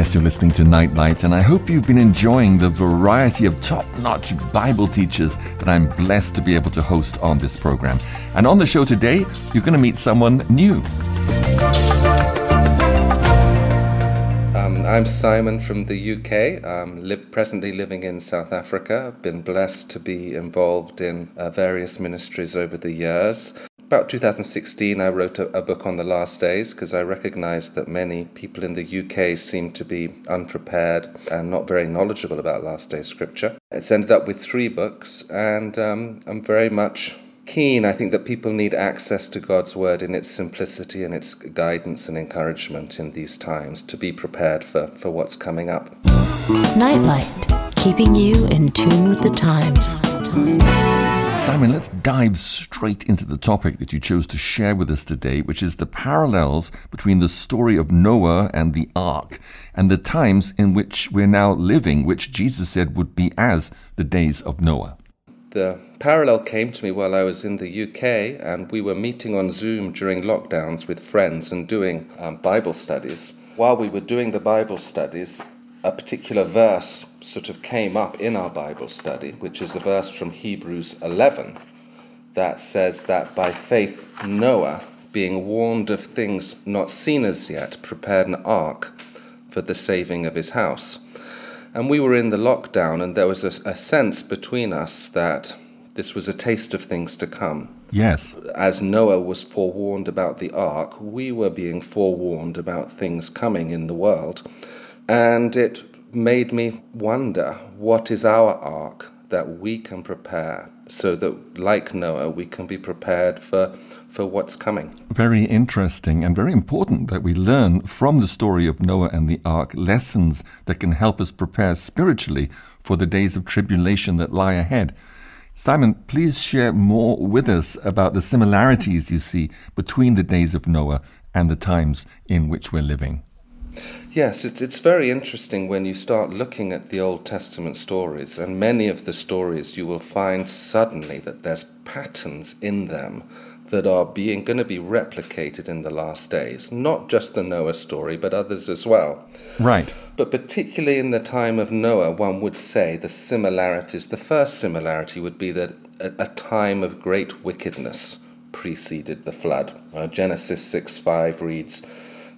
Yes, you're listening to Nightlight, and I hope you've been enjoying the variety of top notch Bible teachers that I'm blessed to be able to host on this program. And on the show today, you're going to meet someone new. Um, I'm Simon from the UK. I'm live, presently living in South Africa. I've been blessed to be involved in uh, various ministries over the years about 2016, I wrote a, a, book on the last days because I recognized that many people in the UK seem to be unprepared and not very knowledgeable about last day scripture. It's ended up with three books, and um, I'm very much keen. I think that people need access to God's word in its simplicity and its guidance and encouragement in these times to be prepared for, for what's coming up. Nightlight, keeping you in tune with the times. Simon, let's dive straight into the topic that you chose to share with us today, which is the parallels between the story of Noah and the ark and the times in which we're now living, which Jesus said would be as the days of Noah. The parallel came to me while I was in the UK, and we were meeting on Zoom during lockdowns with friends and doing um, Bible studies. While we were doing the Bible studies, a particular verse sort of came up in our Bible study, which is a verse from Hebrews 11 that says that by faith Noah, being warned of things not seen as yet, prepared an ark for the saving of his house. And we were in the lockdown, and there was a, a sense between us that this was a taste of things to come. Yes. As Noah was forewarned about the ark, we were being forewarned about things coming in the world. And it made me wonder what is our ark that we can prepare so that, like Noah, we can be prepared for, for what's coming. Very interesting and very important that we learn from the story of Noah and the ark lessons that can help us prepare spiritually for the days of tribulation that lie ahead. Simon, please share more with us about the similarities you see between the days of Noah and the times in which we're living. Yes, it's, it's very interesting when you start looking at the Old Testament stories, and many of the stories you will find suddenly that there's patterns in them that are being going to be replicated in the last days. Not just the Noah story, but others as well. Right. But particularly in the time of Noah, one would say the similarities, the first similarity would be that a, a time of great wickedness preceded the flood. Uh, Genesis 6 5 reads,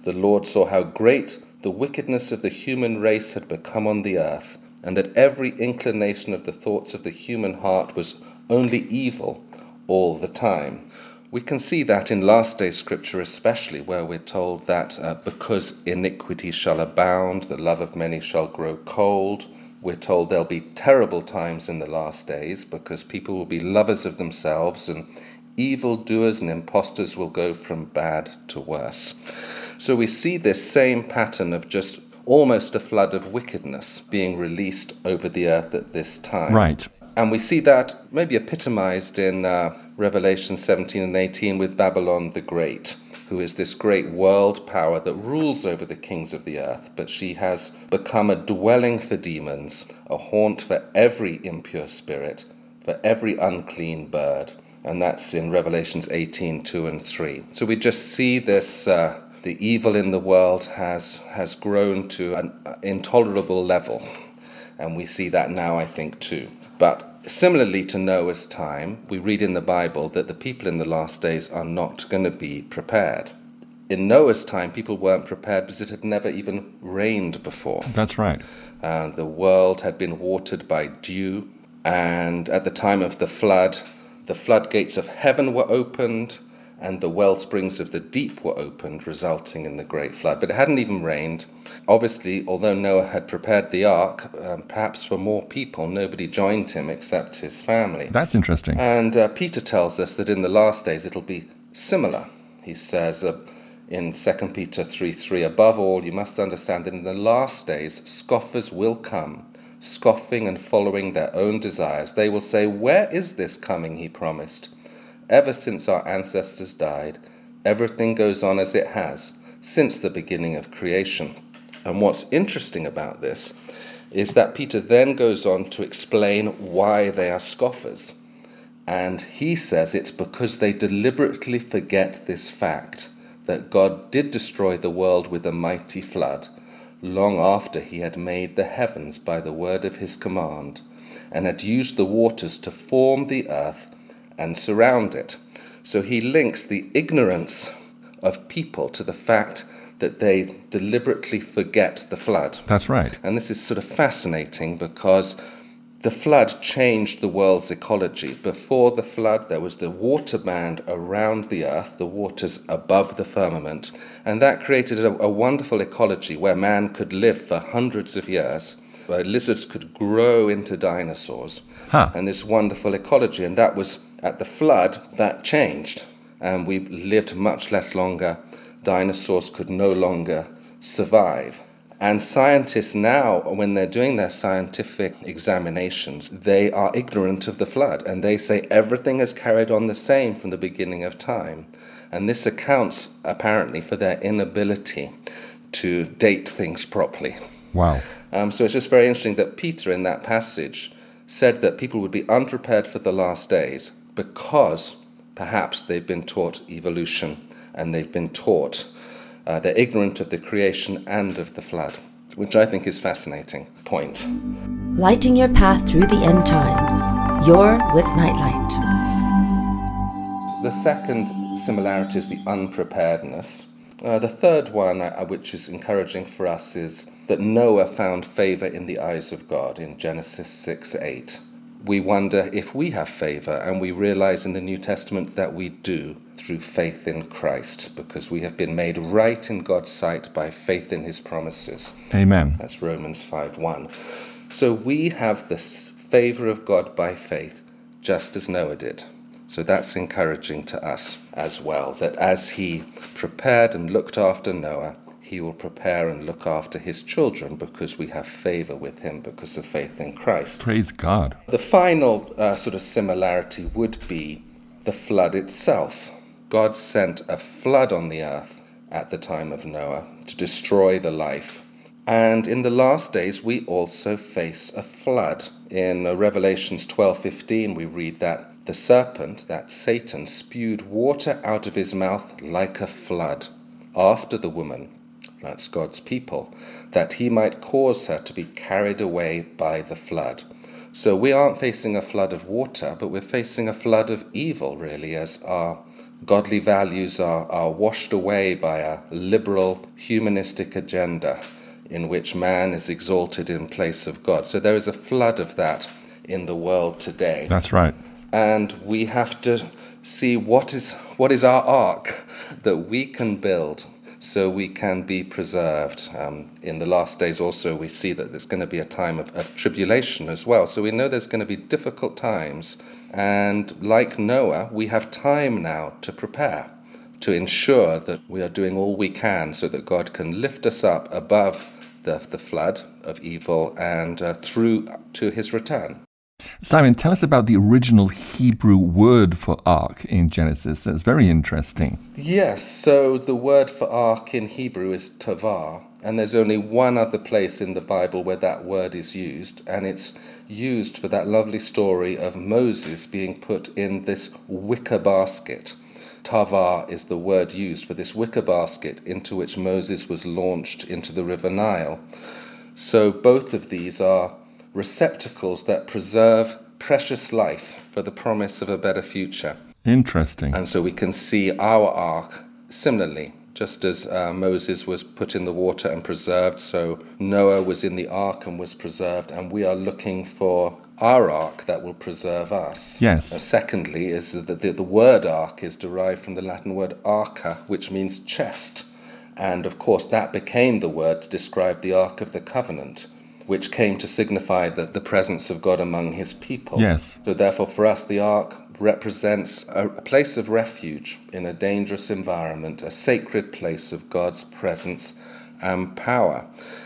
The Lord saw how great the wickedness of the human race had become on the earth, and that every inclination of the thoughts of the human heart was only evil all the time. We can see that in last day scripture, especially where we're told that uh, because iniquity shall abound, the love of many shall grow cold. We're told there'll be terrible times in the last days because people will be lovers of themselves and evil doers and impostors will go from bad to worse. So we see this same pattern of just almost a flood of wickedness being released over the earth at this time. Right. And we see that maybe epitomized in uh, Revelation 17 and 18 with Babylon the Great, who is this great world power that rules over the kings of the earth. But she has become a dwelling for demons, a haunt for every impure spirit, for every unclean bird. And that's in Revelations 18 2 and 3. So we just see this. Uh, the evil in the world has has grown to an intolerable level, and we see that now, I think, too. But similarly to Noah's time, we read in the Bible that the people in the last days are not going to be prepared. In Noah's time, people weren't prepared because it had never even rained before. That's right. Uh, the world had been watered by dew, and at the time of the flood, the floodgates of heaven were opened and the well springs of the deep were opened, resulting in the great flood. But it hadn't even rained. Obviously, although Noah had prepared the ark, um, perhaps for more people, nobody joined him except his family. That's interesting. And uh, Peter tells us that in the last days it'll be similar. He says uh, in 2 Peter 3 3, above all, you must understand that in the last days scoffers will come, scoffing and following their own desires. They will say, Where is this coming he promised? Ever since our ancestors died, everything goes on as it has since the beginning of creation. And what's interesting about this is that Peter then goes on to explain why they are scoffers. And he says it's because they deliberately forget this fact that God did destroy the world with a mighty flood, long after he had made the heavens by the word of his command, and had used the waters to form the earth and surround it. So he links the ignorance of people to the fact that they deliberately forget the flood. That's right. And this is sort of fascinating because the flood changed the world's ecology. Before the flood, there was the water band around the earth, the waters above the firmament, and that created a, a wonderful ecology where man could live for hundreds of years, where lizards could grow into dinosaurs, Huh. and this wonderful ecology. And that was at the flood that changed, and we lived much less longer. Dinosaurs could no longer survive. And scientists now, when they're doing their scientific examinations, they are ignorant of the flood and they say everything has carried on the same from the beginning of time. And this accounts apparently for their inability to date things properly. Wow. Um, so it's just very interesting that Peter, in that passage, said that people would be unprepared for the last days because perhaps they've been taught evolution and they've been taught uh, they're ignorant of the creation and of the flood, which I think is fascinating point. Lighting your path through the end times. You're with Nightlight. The second similarity is the unpreparedness. Uh, the third one, uh, which is encouraging for us, is that Noah found favor in the eyes of God in Genesis 6 8. We wonder if we have favor, and we realize in the New Testament that we do through faith in Christ, because we have been made right in God's sight by faith in his promises. Amen. That's Romans 5 1. So we have the favor of God by faith, just as Noah did. So that's encouraging to us as well, that as he prepared and looked after Noah, he will prepare and look after his children because we have favor with him because of faith in Christ. Praise God. The final uh, sort of similarity would be the flood itself. God sent a flood on the earth at the time of Noah to destroy the life. And in the last days we also face a flood. In uh, Revelations 12:15 we read that the serpent, that Satan, spewed water out of his mouth like a flood after the woman, that's God's people, that he might cause her to be carried away by the flood. So we aren't facing a flood of water, but we're facing a flood of evil, really, as our godly values are, are washed away by a liberal humanistic agenda in which man is exalted in place of God. So there is a flood of that in the world today That's right. and we have to see what is what is our ark that we can build so we can be preserved. Um, in the last days, also, we see that there's going to be a time of, of tribulation as well. So we know there's going to be difficult times, and like Noah, we have time now to prepare. To ensure that we are doing all we can so that God can lift us up above the, the flood of evil and uh, through to his return. Simon, tell us about the original Hebrew word for ark in Genesis. That's very interesting. Yes, so the word for ark in Hebrew is tavar, and there's only one other place in the Bible where that word is used, and it's used for that lovely story of Moses being put in this wicker basket. Tavar is the word used for this wicker basket into which Moses was launched into the River Nile. So both of these are receptacles that preserve precious life for the promise of a better future. Interesting. And so we can see our ark similarly, just as uh, Moses was put in the water and preserved, so Noah was in the ark and was preserved, and we are looking for our ark that will preserve us. Yes. Uh, secondly, is that the, the word ark is derived from the Latin word arca, which means chest. And of course, that became the word to describe the Ark of the Covenant, which came to signify the, the presence of God among his people. Yes. So, therefore, for us, the ark represents a, place of refuge in a dangerous environment, a sacred place of God's presence and power.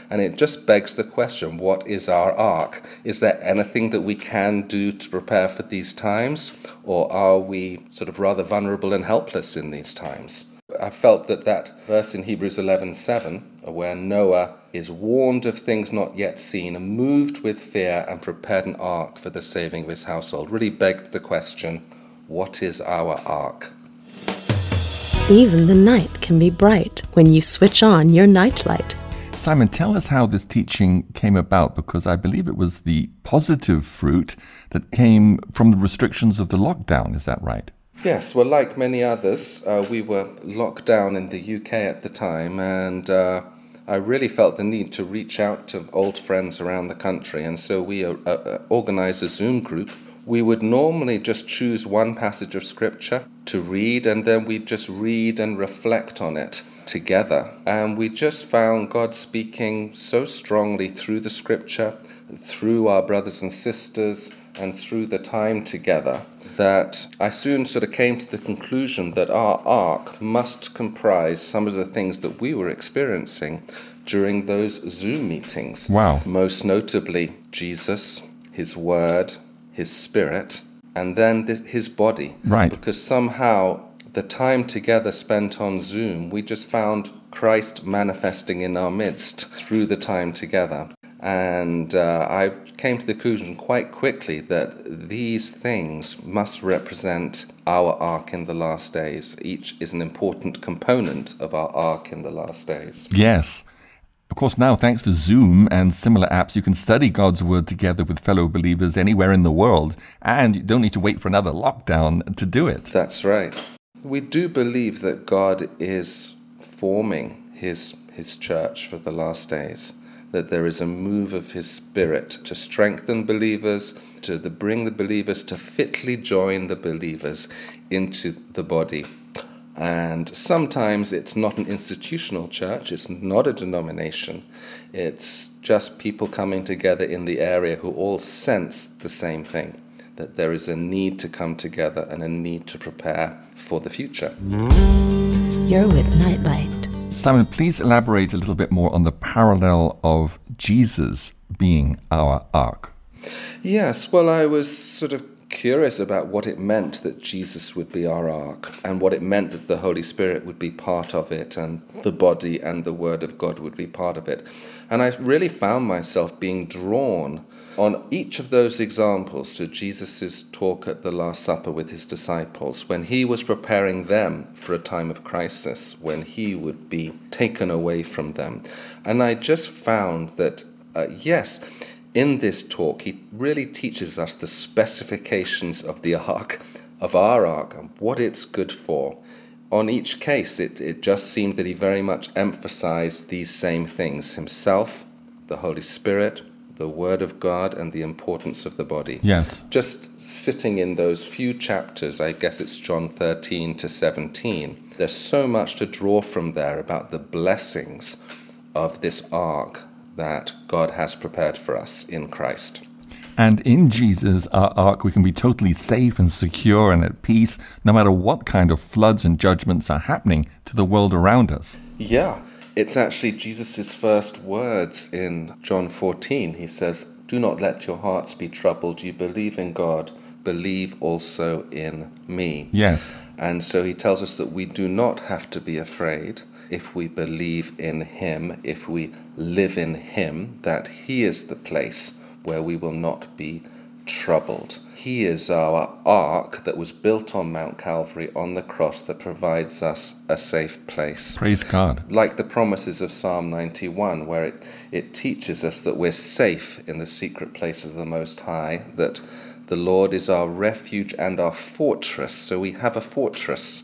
And it just begs the question what is our ark? Is there anything that we can do to prepare for these times? Or are we sort of rather vulnerable and helpless in these times? I felt that that verse in Hebrews 11:7, where Noah is warned of things not yet seen, and moved with fear and prepared an ark for the saving of his household, really begged the question, what is our ark? Even the night can be bright when you switch on your nightlight. Simon, tell us how this teaching came about because I believe it was the positive fruit that came from the restrictions of the lockdown. Is that right? Yes, well, like many others, uh, we were locked down in the UK at the time, and uh, I really felt the need to reach out to old friends around the country, and so we uh, uh organized a Zoom group we would normally just choose one passage of scripture to read and then we'd just read and reflect on it together. And we just found God speaking so strongly through the scripture, through our brothers and sisters, and through the time together that I soon sort of came to the conclusion that our ark must comprise some of the things that we were experiencing during those Zoom meetings. Wow. Most notably, Jesus, His Word, his spirit, and then the, his body. Right. Because somehow the time together spent on Zoom, we just found Christ manifesting in our midst through the time together. And uh, I came to the conclusion quite quickly that these things must represent our ark in the last days. Each is an important component of our ark in the last days. Yes. Of course, now thanks to Zoom and similar apps, you can study God's Word together with fellow believers anywhere in the world, and you don't need to wait for another lockdown to do it. That's right. We do believe that God is forming His, his church for the last days, that there is a move of His Spirit to strengthen believers, to the, bring the believers to fitly join the believers into the body and sometimes it's not an institutional church, it's not a denomination, it's just people coming together in the area who all sense the same thing that there is a need to come together and a need to prepare for the future. You're with Nightlight. Simon, please elaborate a little bit more on the parallel of Jesus being our ark. Yes, well, I was sort of curious about what it meant that Jesus would be our ark and what it meant that the Holy Spirit would be part of it and the body and the Word of God would be part of it. And I really found myself being drawn on each of those examples to Jesus' talk at the Last Supper with his disciples when he was preparing them for a time of crisis, when he would be taken away from them. And I just found that, uh, yes, in this talk, he really teaches us the specifications of the ark, of our ark, and what it's good for. On each case, it, it just seemed that he very much emphasized these same things himself, the Holy Spirit, the Word of God, and the importance of the body. Yes. Just sitting in those few chapters, I guess it's John 13 to 17, there's so much to draw from there about the blessings of this ark that God has prepared for us in Christ. And in Jesus, our ark, we can be totally safe and secure and at peace no matter what kind of floods and judgments are happening to the world around us. Yeah, it's actually Jesus' first words in John 14. He says, Do not let your hearts be troubled. You believe in God, believe also in me. Yes. And so he tells us that we do not have to be afraid if we believe in Him, if we live in Him, that He is the place where we will not be troubled. He is our ark that was built on Mount Calvary on the cross that provides us a safe place. Praise God. Like the promises of Psalm 91, where it, it teaches us that we're safe in the secret place of the Most High, that the Lord is our refuge and our fortress. So we have a fortress,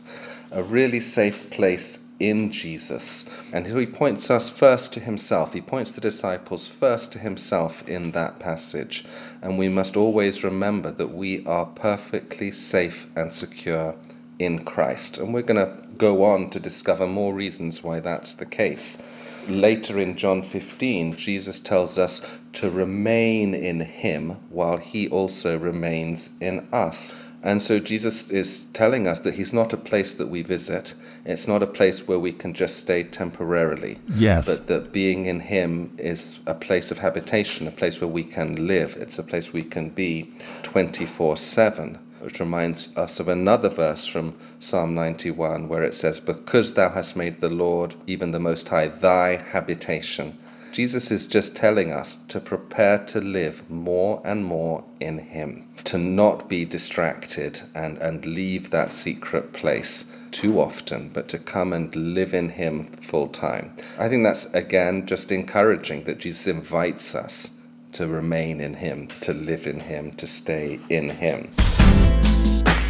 a really safe place in Jesus. And he points us first to himself. He points the disciples first to himself in that passage. And we must always remember that we are perfectly safe and secure in Christ. And we're going to go on to discover more reasons why that's the case. Later in John 15, Jesus tells us to remain in him while he also remains in us. And so Jesus is telling us that He's not a place that we visit. It's not a place where we can just stay temporarily. Yes. But that being in Him is a place of habitation, a place where we can live. It's a place we can be 24 7. Which reminds us of another verse from Psalm 91 where it says, Because thou hast made the Lord, even the Most High, thy habitation. Jesus is just telling us to prepare to live more and more in Him, to not be distracted and, and leave that secret place too often, but to come and live in Him full time. I think that's again just encouraging that Jesus invites us to remain in Him, to live in Him, to stay in Him.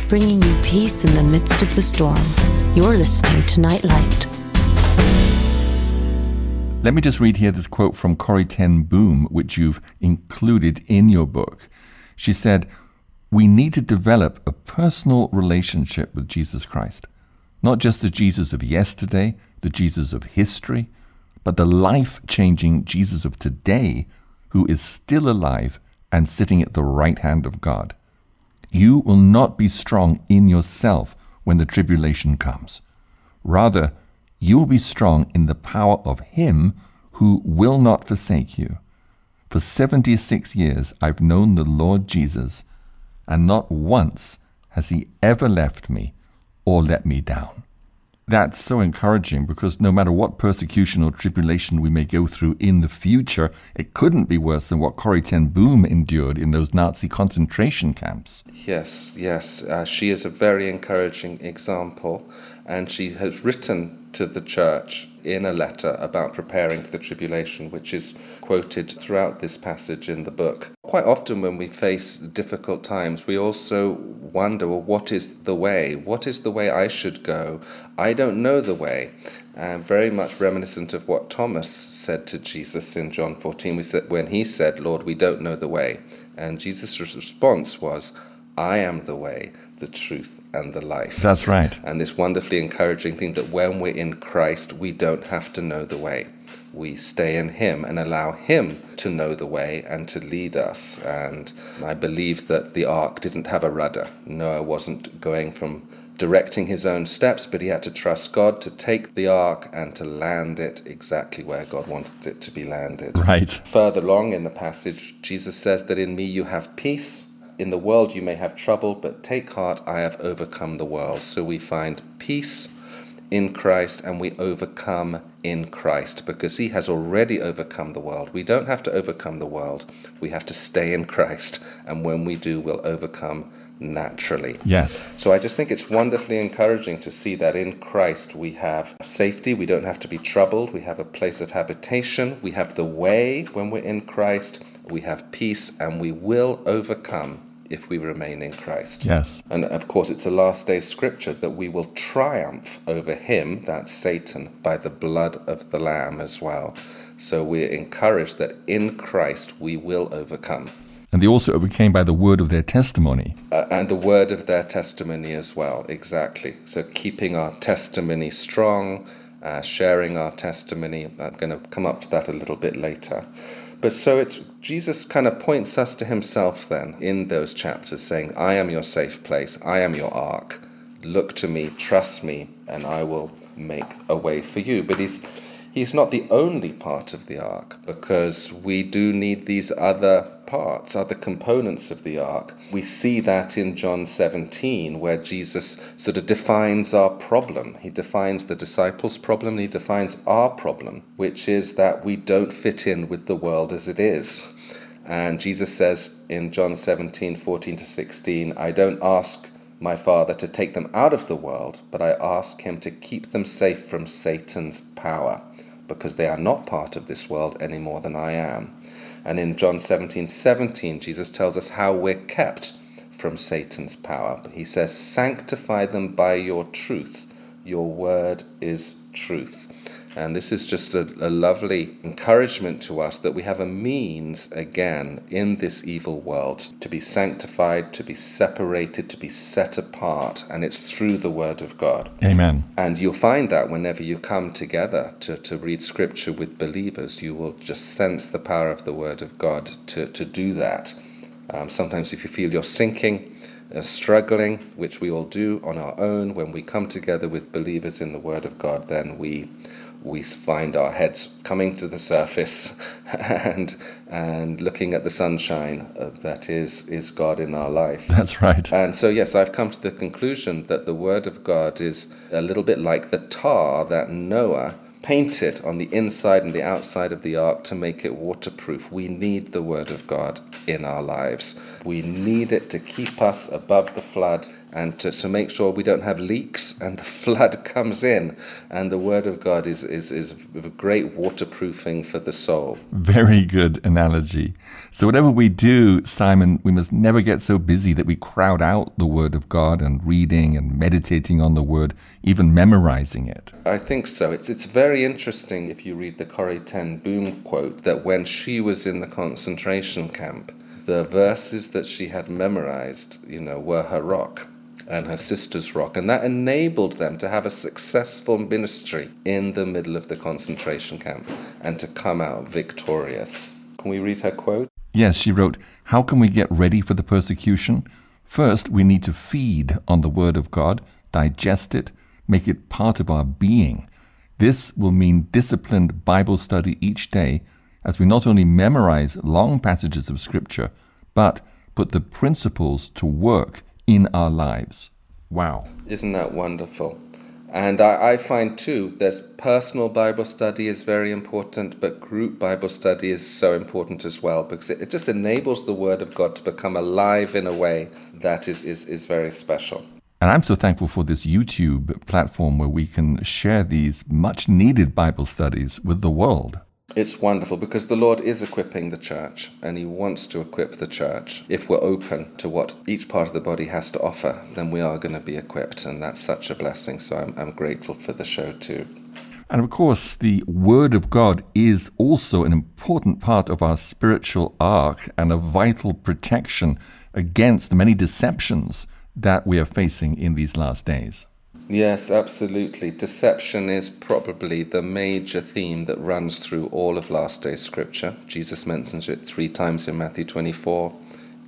Bringing you peace in the midst of the storm. You're listening to Nightlight. Let me just read here this quote from Corrie Ten Boom, which you've included in your book. She said, We need to develop a personal relationship with Jesus Christ. Not just the Jesus of yesterday, the Jesus of history, but the life changing Jesus of today who is still alive and sitting at the right hand of God. You will not be strong in yourself when the tribulation comes. Rather, you will be strong in the power of Him who will not forsake you. For 76 years I've known the Lord Jesus, and not once has He ever left me or let me down. That's so encouraging because no matter what persecution or tribulation we may go through in the future, it couldn't be worse than what Corrie Ten Boom endured in those Nazi concentration camps. Yes, yes. Uh, she is a very encouraging example, and she has written to the church in a letter about preparing for the tribulation, which is quoted throughout this passage in the book. Quite often, when we face difficult times, we also wonder, well, what is the way? What is the way I should go? I don't know the way. And very much reminiscent of what Thomas said to Jesus in John 14, we said, when he said, Lord, we don't know the way. And Jesus' response was, I am the way, the truth, and the life. That's right. And this wonderfully encouraging thing that when we're in Christ, we don't have to know the way. We stay in Him and allow Him to know the way and to lead us. And I believe that the ark didn't have a rudder. Noah wasn't going from directing his own steps, but he had to trust God to take the ark and to land it exactly where God wanted it to be landed. Right. Further along in the passage, Jesus says that in me you have peace in the world you may have trouble, but take heart, I have overcome the world. So we find peace in Christ and we overcome in Christ because he has already overcome the world. We don't have to overcome the world, we have to stay in Christ. And when we do, we'll overcome naturally. Yes. So I just think it's wonderfully encouraging to see that in Christ we have safety, we don't have to be troubled, we have a place of habitation, we have the way when we're in Christ we have peace, and we will overcome if we remain in Christ. Yes. And of course, it's a last day scripture that we will triumph over him, that Satan, by the blood of the Lamb as well. So we're encouraged that in Christ we will overcome. And they also overcame by the word of their testimony. Uh, and the word of their testimony as well, exactly. So keeping our testimony strong, uh, sharing our testimony. I'm going to come up to that a little bit later. But so it's Jesus kind of points us to himself then in those chapters, saying, I am your safe place, I am your ark. Look to me, trust me, and I will make a way for you. But he's he's not the only part of the ark because we do need these other parts, other components of the ark. We see that in John 17, where Jesus sort of defines our problem. He defines the disciples' problem, he defines our problem, which is that we don't fit in with the world as it is. And Jesus says in John 17, 14 to 16, I don't ask my Father to take them out of the world, but I ask him to keep them safe from Satan's power, because they are not part of this world any more than I am. And in John 17 17, Jesus tells us how we're kept from Satan's power. He says, Sanctify them by your truth. Your word is truth. And this is just a, a, lovely encouragement to us that we have a means again in this evil world to be sanctified, to be separated, to be set apart. And it's through the Word of God. Amen. And you'll find that whenever you come together to, to read Scripture with believers, you will just sense the power of the Word of God to, to do that. Um, sometimes, if you feel you're sinking, uh, struggling, which we all do on our own, when we come together with believers in the Word of God, then we we find our heads coming to the surface and and looking at the sunshine uh, that is is God in our life. That's right. And so yes, I've come to the conclusion that the word of God is a little bit like the tar that Noah painted on the inside and the outside of the ark to make it waterproof. We need the Word of God in our lives. We need it to keep us above the flood and to, to make sure we don't have leaks and the flood comes in. And the Word of God is, is, is a great waterproofing for the soul. Very good analogy. So, whatever we do, Simon, we must never get so busy that we crowd out the Word of God and reading and meditating on the Word, even memorizing it. I think so. It's, it's very interesting if you read the Corrie Ten Boom quote that when she was in the concentration camp, the verses that she had memorized, you know, were her rock and her sister's rock, and that enabled them to have a successful ministry in the middle of the concentration camp and to come out victorious. Can we read her quote? Yes, she wrote, How can we get ready for the persecution? First, we need to feed on the Word of God, digest it, make it part of our being. This will mean disciplined Bible study each day as we not only memorize long passages of Scripture, but put the principles to work in our lives. Wow. Isn't that wonderful? And I, I, find too that personal Bible study is very important, but group Bible study is so important as well because it, it just enables the Word of God to become alive in a way that is, is, is very special. And I'm so thankful for this YouTube platform where we can share these much needed Bible studies with the world. It's wonderful because the Lord is equipping the church and He wants to equip the church. If we're open to what each part of the body has to offer, then we are going to be equipped, and that's such a blessing. So I'm, I'm grateful for the show too. And of course, the Word of God is also an important part of our spiritual ark and a vital protection against the many deceptions that we are facing in these last days. Yes, absolutely. Deception is probably the major theme that runs through all of last day scripture. Jesus mentions it three times in Matthew 24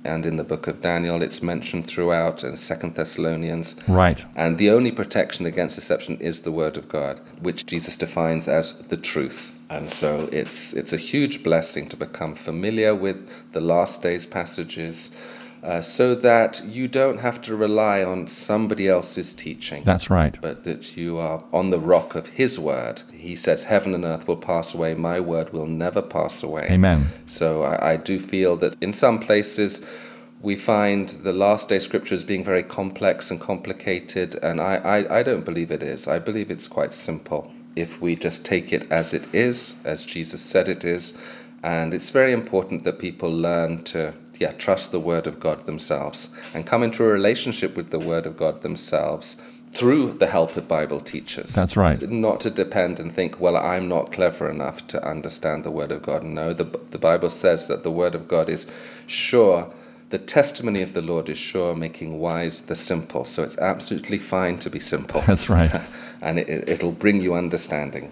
and in the book of Daniel it's mentioned throughout and Second Thessalonians. Right. And the only protection against deception is the word of God, which Jesus defines as the truth. And so it's it's a huge blessing to become familiar with the last days passages uh, so that you don't have to rely on somebody else's teaching. That's right. But that you are on the rock of His word. He says, Heaven and earth will pass away, my word will never pass away. Amen. So I, I do feel that in some places, we find the last day scriptures being very complex and complicated, and I, I, I don't believe it is. I believe it's quite simple if we just take it as it is, as Jesus said it is. And it's very important that people learn to yeah, trust the Word of God themselves and come into a relationship with the Word of God themselves through the help of Bible teachers. That's right. Not to depend and think, well, I'm not clever enough to understand the Word of God. No, the, the Bible says that the Word of God is sure. The testimony of the Lord is sure, making wise the simple. So it's absolutely fine to be simple. That's right. and it, it'll bring you understanding.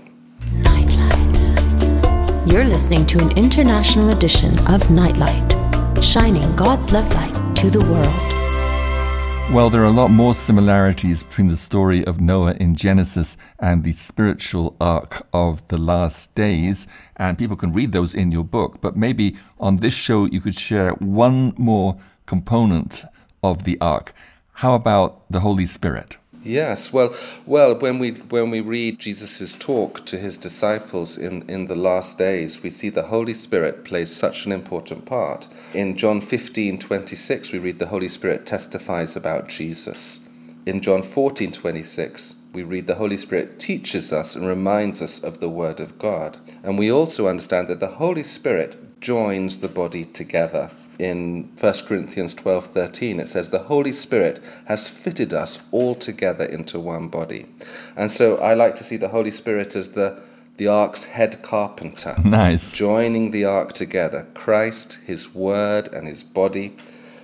You're listening to an international edition of Nightlight shining God's love light to the world. Well, there are a lot more similarities between the story of Noah in Genesis and the spiritual ark of the last days, and people can read those in your book. But maybe on this show, you could share one more component of the ark. How about the Holy Spirit? Yes, well, well, when we when we read Jesus' talk to his disciples in, in the last days, we see the Holy Spirit plays such an important part. In John 15, 26, we read the Holy Spirit testifies about Jesus. In John 14, 26, we read the Holy Spirit teaches us and reminds us of the Word of God. And we also understand that the Holy Spirit joins the body together in 1 Corinthians 12:13 it says the Holy Spirit has fitted us all together into one body. And so I like to see the Holy Spirit as the the ark's head carpenter. Nice. Joining the ark together, Christ, his word and his body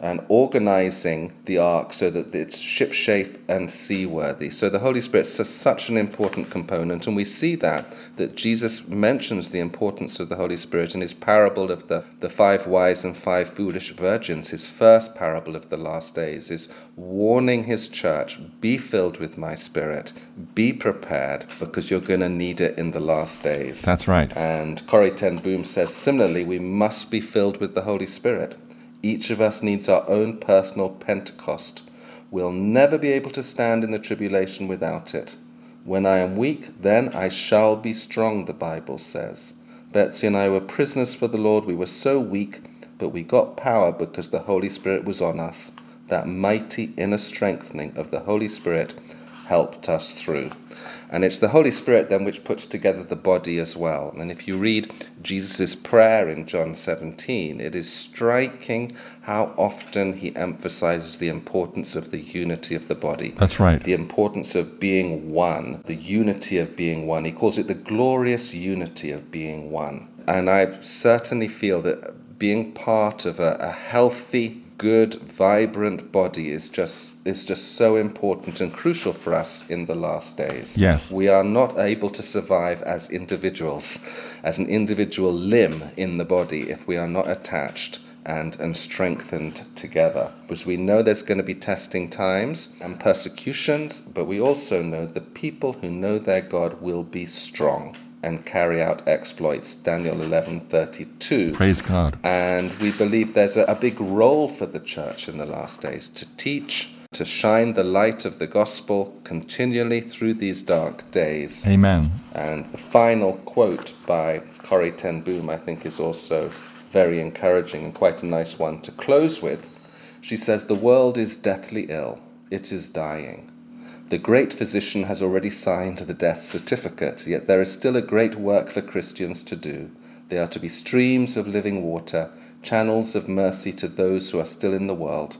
and organizing the ark so that it's shipshape and seaworthy. So the Holy Spirit is such an important component, and we see that that Jesus mentions the importance of the Holy Spirit in his parable of the, the five wise and five foolish virgins. His first parable of the last days is warning his church, be filled with my spirit, be prepared, because you're going to need it in the last days. That's right. And Corrie Ten Boom says similarly, we must be filled with the Holy Spirit. Each of us needs our own personal Pentecost. We'll never be able to stand in the tribulation without it. When I am weak, then I shall be strong, the Bible says. Betsy and I were prisoners for the Lord. We were so weak, but we got power because the Holy Spirit was on us. That mighty inner strengthening of the Holy Spirit helped us through. And it's the Holy Spirit then which puts together the body as well. And if you read Jesus' prayer in John 17, it is striking how often he emphasizes the importance of the unity of the body. That's right. The importance of being one, the unity of being one. He calls it the glorious unity of being one. And I certainly feel that being part of a, a healthy, good, vibrant body is just is just so important and crucial for us in the last days. Yes. We are not able to survive as individuals, as an individual limb in the body if we are not attached and, and strengthened together. Because we know there's going to be testing times and persecutions, but we also know the people who know their God will be strong and carry out exploits. Daniel 11:32. Praise God. And we believe there's a, a big role for the church in the last days to teach, to shine the light of the gospel continually through these dark days. Amen. And the final quote by Corrie ten Boom, I think, is also very encouraging and quite a nice one to close with. She says, The world is deathly ill, it is dying. The great physician has already signed the death certificate, yet there is still a great work for Christians to do. They are to be streams of living water, channels of mercy to those who are still in the world.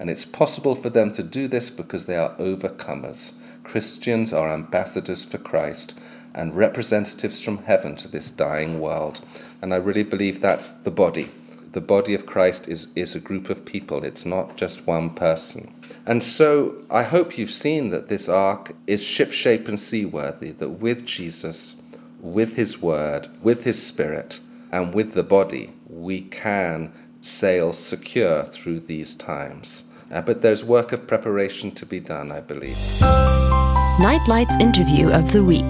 And it's possible for them to do this because they are overcomers. Christians are ambassadors for Christ and representatives from heaven to this dying world. And I really believe that's the body. The body of Christ is, is a group of people, it's not just one person. And so I hope you've seen that this ark is shipshape and seaworthy, that with Jesus, with his word, with his spirit, and with the body, we can sail secure through these times. Uh, but there's work of preparation to be done, I believe. Nightlight's interview of the week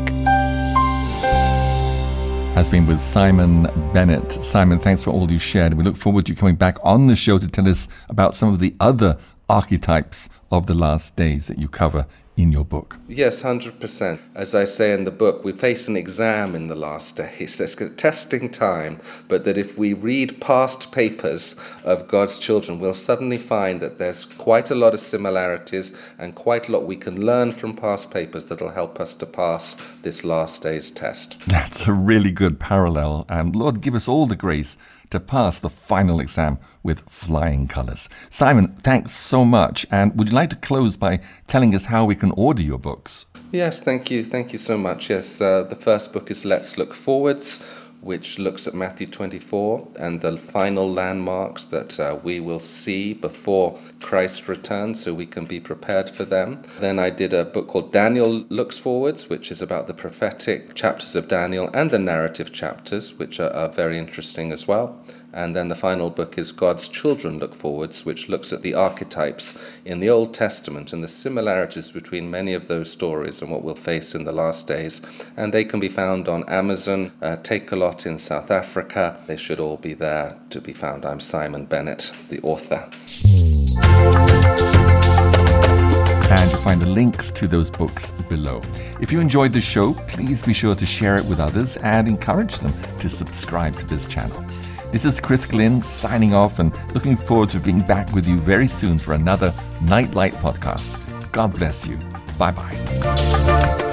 has been with Simon Bennett. Simon, thanks for all you shared. We look forward to you coming back on the show to tell us about some of the other archetypes of the last days that you cover in your book. Yes, 100%. As I say in the book, we face an exam in the last days. There's a testing time, but that if we read past papers of God's children, we'll suddenly find that there's quite a lot of similarities and quite a lot we can learn from past papers that'll help us to pass this last day's test. That's a really good parallel, and Lord, give us all the grace to pass the final exam with flying colours. Simon, thanks so much. And would you like to close by telling us how we can order your books? Yes, thank you. Thank you so much. Yes, uh, the first book is Let's Look Forwards which looks at Matthew 24 and the final landmarks that uh, we will see before Christ returns so we can be prepared for them. Then I did a book called Daniel Looks Forwards, which is about the prophetic chapters of Daniel and the narrative chapters, which are, are very interesting as well. And then the final book is God's Children Look Forwards, which looks at the archetypes in the Old Testament and the similarities between many of those stories and what we'll face in the last days. And they can be found on Amazon, uh, lot in South Africa. They should all be there to be found. I'm Simon Bennett, the author. And you'll find the links to those books below. If you enjoyed the show, please be sure to share it with others and encourage them to subscribe to this channel. This is Chris Glynn signing off and looking forward to being back with you very soon for another Nightlight podcast. God bless you. Bye bye.